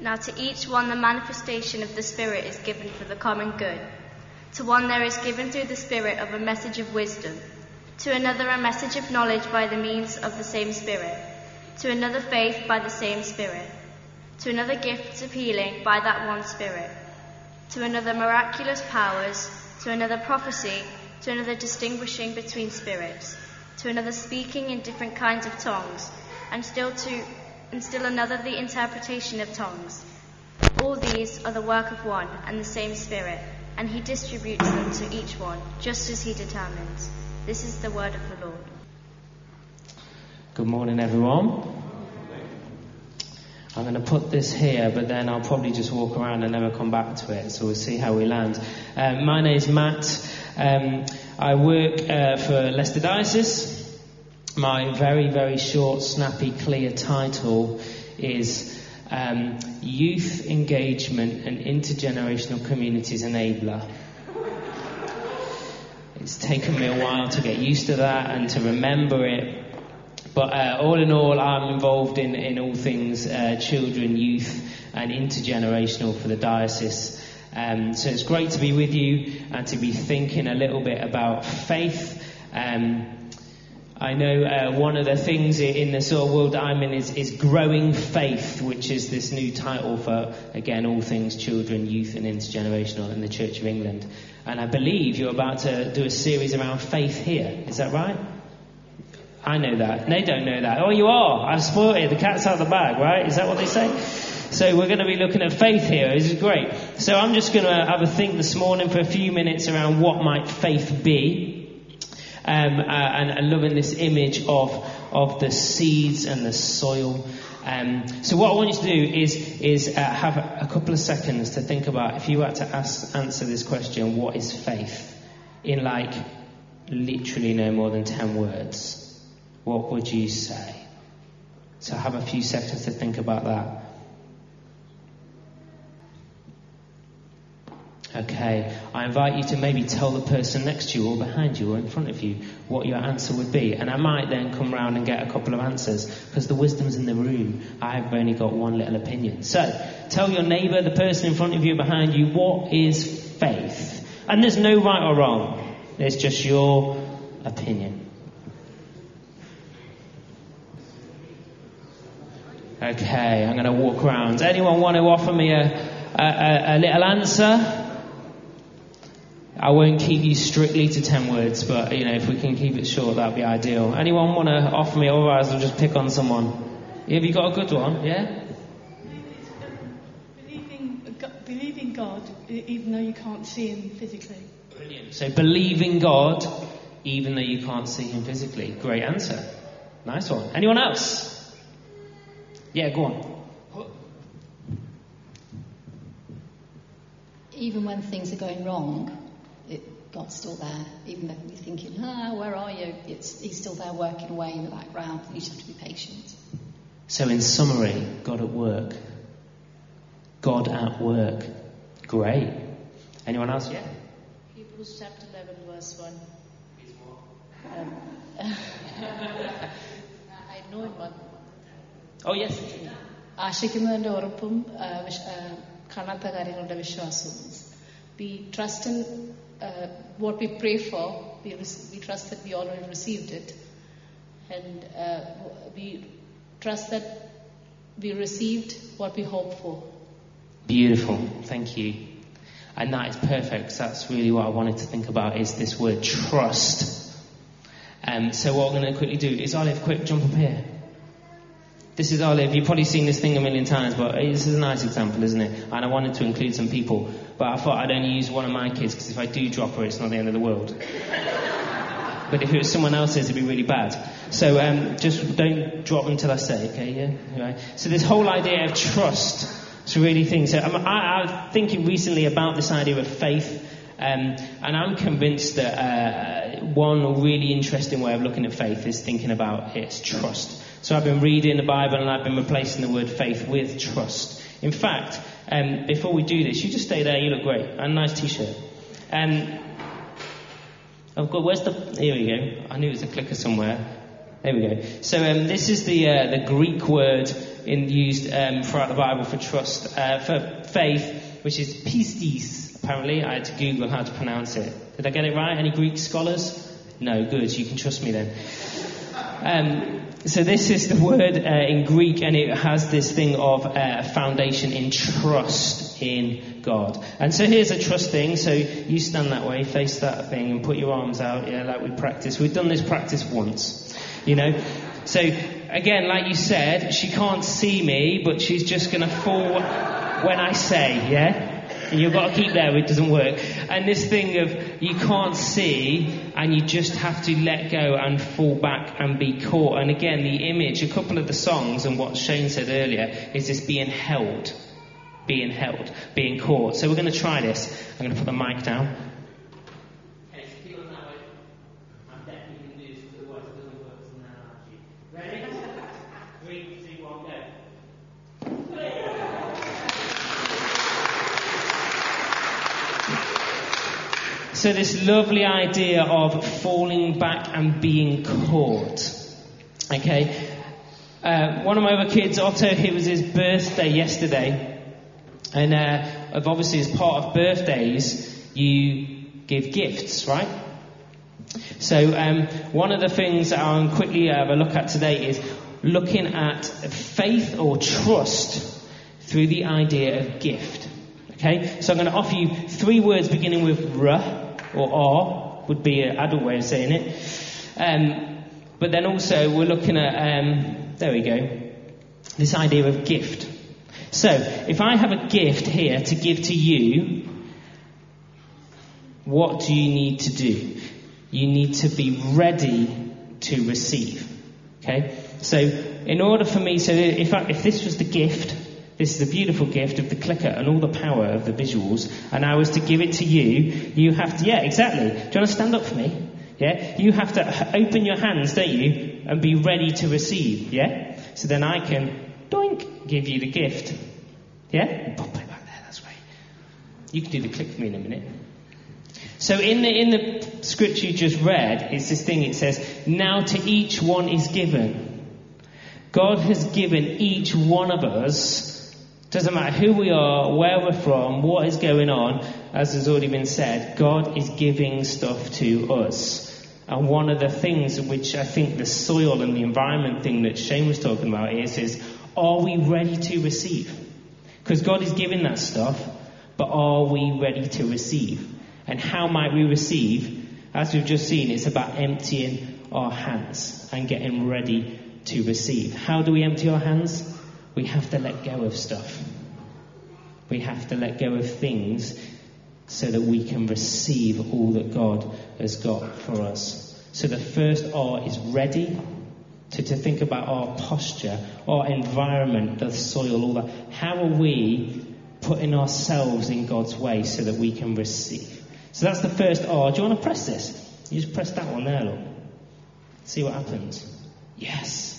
Now to each one the manifestation of the Spirit is given for the common good. To one there is given through the Spirit of a message of wisdom, to another a message of knowledge by the means of the same Spirit, to another faith by the same Spirit, to another gifts of healing by that one Spirit, to another miraculous powers, to another prophecy, to another distinguishing between spirits, to another speaking in different kinds of tongues, and still to and still another the interpretation of tongues. All these are the work of one and the same Spirit, and He distributes them to each one, just as He determines. This is the word of the Lord. Good morning, everyone. I'm going to put this here, but then I'll probably just walk around and never come back to it, so we'll see how we land. Um, my name's Matt. Um, I work uh, for Leicester Diocese. My very, very short, snappy, clear title is um, Youth Engagement and Intergenerational Communities Enabler. It's taken me a while to get used to that and to remember it. But uh, all in all, I'm involved in, in all things uh, children, youth, and intergenerational for the diocese. Um, so it's great to be with you and to be thinking a little bit about faith. Um, I know uh, one of the things in the sort of world that I'm in is, is growing faith, which is this new title for, again, all things children, youth, and intergenerational in the Church of England. And I believe you're about to do a series around faith here. Is that right? I know that. They don't know that. Oh, you are. I've spoiled it. The cat's out of the bag, right? Is that what they say? So we're going to be looking at faith here. This is great. So I'm just going to have a think this morning for a few minutes around what might faith be um, uh, and, and loving this image of, of the seeds and the soil. Um, so what I want you to do is, is uh, have a, a, couple of seconds to think about if you had to ask, answer this question, what is faith? In like literally no more than 10 words. What would you say? So have a few seconds to think about that. Okay, I invite you to maybe tell the person next to you or behind you or in front of you what your answer would be. And I might then come round and get a couple of answers because the wisdom's in the room. I've only got one little opinion. So, tell your neighbour, the person in front of you, behind you, what is faith? And there's no right or wrong. It's just your opinion. Okay, I'm going to walk around. Anyone want to offer me a, a, a little answer? I won't keep you strictly to 10 words, but you know, if we can keep it short, that'd be ideal. Anyone want to offer me? Otherwise, I'll just pick on someone. Have you got a good one? Yeah? Believing, believing God, even though you can't see Him physically. Brilliant. So, believing God, even though you can't see Him physically. Great answer. Nice one. Anyone else? Yeah, go on. Even when things are going wrong, it, God's still there, even though you're thinking, ah, where are you? It's, he's still there working away in the background. You just have to be patient. So, in summary, God at work. God at work. Great. Anyone else? Yeah. Hebrews chapter 11, verse 1. Um, I know it, but. Oh, yes. ആശിക്കുന്നതിന്റെ ഉറപ്പും കാണാത്ത കാര്യങ്ങളുടെ വിശ്വാസവും we trust in uh, what we pray for, we, we trust that we already received it. And uh, we trust that we received what we hoped for. Beautiful. Thank you. And that is perfect. That's really what I wanted to think about is this word trust. Um, so what I'm going to quickly do is Olive, quick jump up here. This is Olive. You've probably seen this thing a million times, but this is a nice example, isn't it? And I wanted to include some people, but I thought I'd only use one of my kids because if I do drop her, it's not the end of the world. but if it was someone else's, it'd be really bad. So um, just don't drop until I say, okay? Yeah. Right. So this whole idea of trust is really thing. So I'm, I, I was thinking recently about this idea of faith. Um, and I'm convinced that uh, one really interesting way of looking at faith is thinking about its trust. So I've been reading the Bible and I've been replacing the word faith with trust. In fact, um, before we do this, you just stay there. You look great. And nice t-shirt. Um, I've got. Where's the? Here we go. I knew it was a clicker somewhere. There we go. So um, this is the uh, the Greek word. In, used um, throughout the Bible for trust, uh, for faith, which is pistis. Apparently, I had to Google how to pronounce it. Did I get it right? Any Greek scholars? No, good. You can trust me then. Um, so this is the word uh, in Greek, and it has this thing of uh, foundation in trust in God. And so here's a trust thing. So you stand that way, face that thing, and put your arms out, yeah, like we practice. We've done this practice once, you know. So again, like you said, she can't see me, but she's just going to fall when I say, yeah. You've got to keep there, it doesn't work. And this thing of you can't see and you just have to let go and fall back and be caught. And again, the image, a couple of the songs and what Shane said earlier is this being held. Being held, being caught. So we're going to try this. I'm going to put the mic down. Ready? Three, two, one, go. So, this lovely idea of falling back and being caught. Okay? Uh, one of my other kids, Otto, it was his birthday yesterday. And uh, obviously, as part of birthdays, you give gifts, right? So, um, one of the things that I'll quickly have a look at today is looking at faith or trust through the idea of gift. Okay? So, I'm going to offer you three words beginning with R or are, would be an adult way of saying it. Um, but then also, we're looking at, um, there we go, this idea of gift. So, if I have a gift here to give to you, what do you need to do? You need to be ready to receive. Okay? So, in order for me, so if, I, if this was the gift, this is a beautiful gift of the clicker and all the power of the visuals, and I was to give it to you, you have to, yeah, exactly. Do you want to stand up for me? Yeah? You have to open your hands, don't you? And be ready to receive, yeah? So then I can, doink, give you the gift. Yeah? Pop it back there, that's right. You can do the click for me in a minute. So in the, in the scripture you just read, it's this thing, it says, now to each one is given. God has given each one of us, doesn't matter who we are, where we're from, what is going on, as has already been said, God is giving stuff to us. And one of the things which I think the soil and the environment thing that Shane was talking about is, is are we ready to receive? Because God is giving that stuff, but are we ready to receive? And how might we receive? As we've just seen, it's about emptying our hands and getting ready to receive. How do we empty our hands? We have to let go of stuff. We have to let go of things so that we can receive all that God has got for us. So the first R is ready. To, to think about our posture, our environment, the soil, all that. How are we putting ourselves in God's way so that we can receive? So that's the first R. Do you want to press this? You just press that one there, look. See what happens. Yes.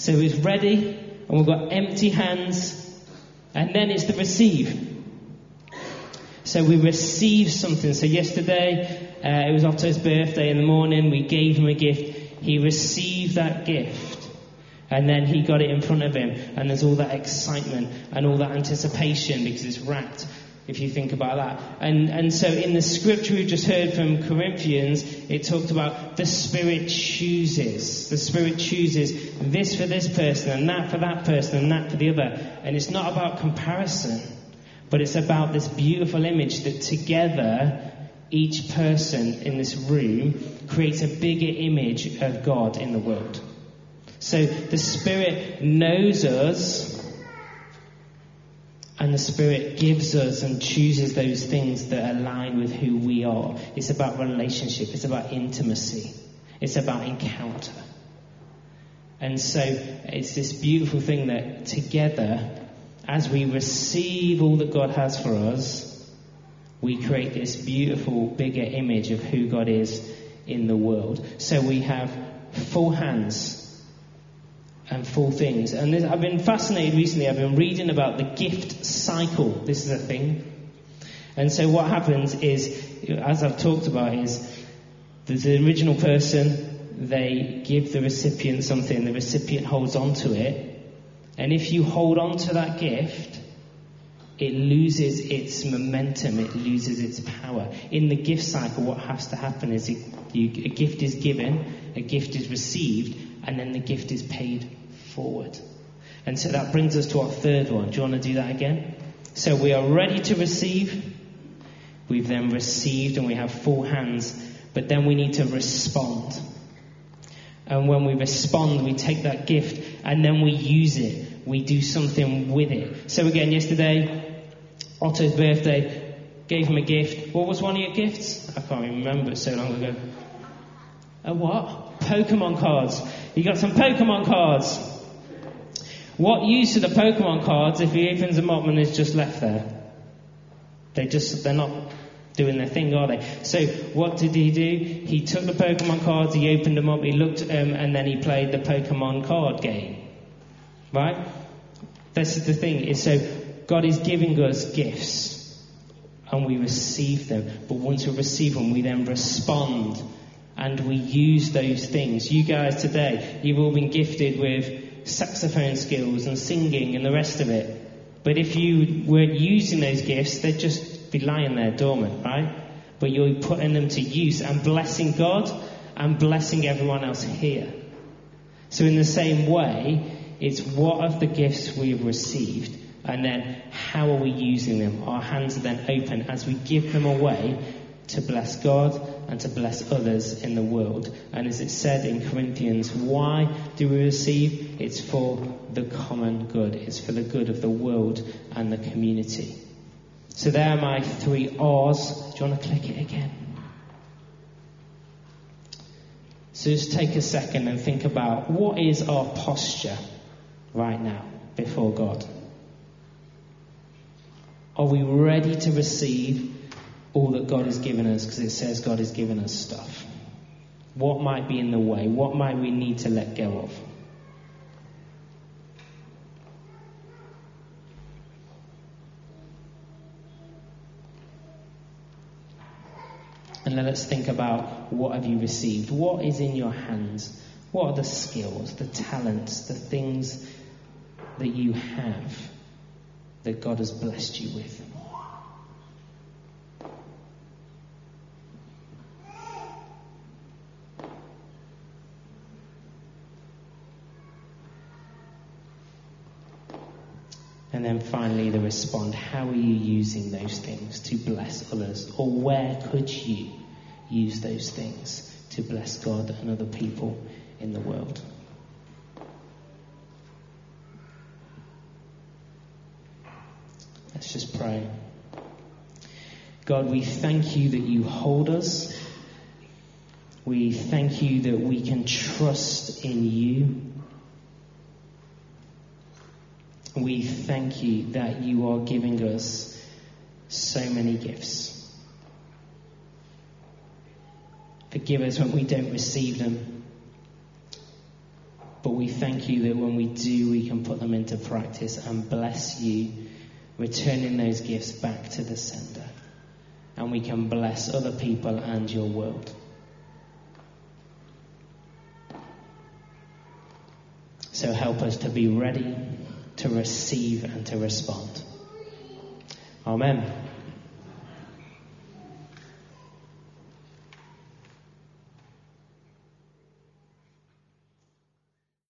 So it's ready, and we've got empty hands, and then it's the receive. So we receive something. So yesterday, uh, it was Otto's birthday in the morning, we gave him a gift. He received that gift. And then he got it in front of him, and there's all that excitement and all that anticipation because it's wrapped if you think about that. And, and so in the scripture we just heard from Corinthians, it talked about the Spirit chooses. The Spirit chooses this for this person and that for that person and that for the other. And it's not about comparison, but it's about this beautiful image that together each person in this room creates a bigger image of God in the world. So the Spirit knows us and the Spirit gives us and chooses those things that align with who we are. It's about relationship, it's about intimacy, it's about encounter. And so it's this beautiful thing that together, as we receive all that God has for us, we create this beautiful, bigger image of who God is in the world. So we have full hands and full things. And this, I've been fascinated recently, I've been reading about the gift cycle. This is a thing. And so what happens is, as I've talked about, is the original person, they give the recipient something, the recipient holds on to it, And if you hold on to that gift, it loses its momentum, it loses its power. In the gift cycle, what has to happen is it, you, a gift is given, a gift is received, and then the gift is paid forward. And so that brings us to our third one. Do you want to do that again? So we are ready to receive. We've then received and we have full hands, but then we need to respond. And when we respond, we take that gift and then we use it. We do something with it. So again, yesterday, Otto's birthday, gave him a gift. What was one of your gifts? I can't remember, so long ago. A what? Pokemon cards. You got some Pokemon cards. What use are the Pokemon cards if he opens them up and it's just left there? They just, they're not doing their thing, are they? So what did he do? He took the Pokemon cards, he opened them up, he looked at them, and then he played the Pokemon card game. Right? This is the thing, is so God is giving us gifts, and we receive them. But once we receive them, we then respond, and we use those things. You guys today, you've all been gifted with saxophone skills and singing and the rest of it. But if you weren't using those gifts, they'd just be lying there dormant, right? But you're putting them to use and blessing God and blessing everyone else here. So, in the same way, it's what of the gifts we've received, and then how are we using them? Our hands are then open as we give them away to bless God and to bless others in the world. And as it said in Corinthians, why do we receive? It's for the common good, it's for the good of the world and the community. So there are my three R's. Do you want to click it again? So just take a second and think about what is our posture right now before God? Are we ready to receive all that God has given us because it says God has given us stuff. What might be in the way? What might we need to let go of? And let us think about what have you received? What is in your hands? What are the skills, the talents, the things that you have that God has blessed you with? And then finally, the respond how are you using those things to bless others? Or where could you use those things to bless God and other people in the world? Let's just pray. God, we thank you that you hold us. We thank you that we can trust in you. We thank you that you are giving us so many gifts. Forgive us when we don't receive them. But we thank you that when we do, we can put them into practice and bless you, returning those gifts back to the sender. And we can bless other people and your world. So help us to be ready to receive and to respond. Amen.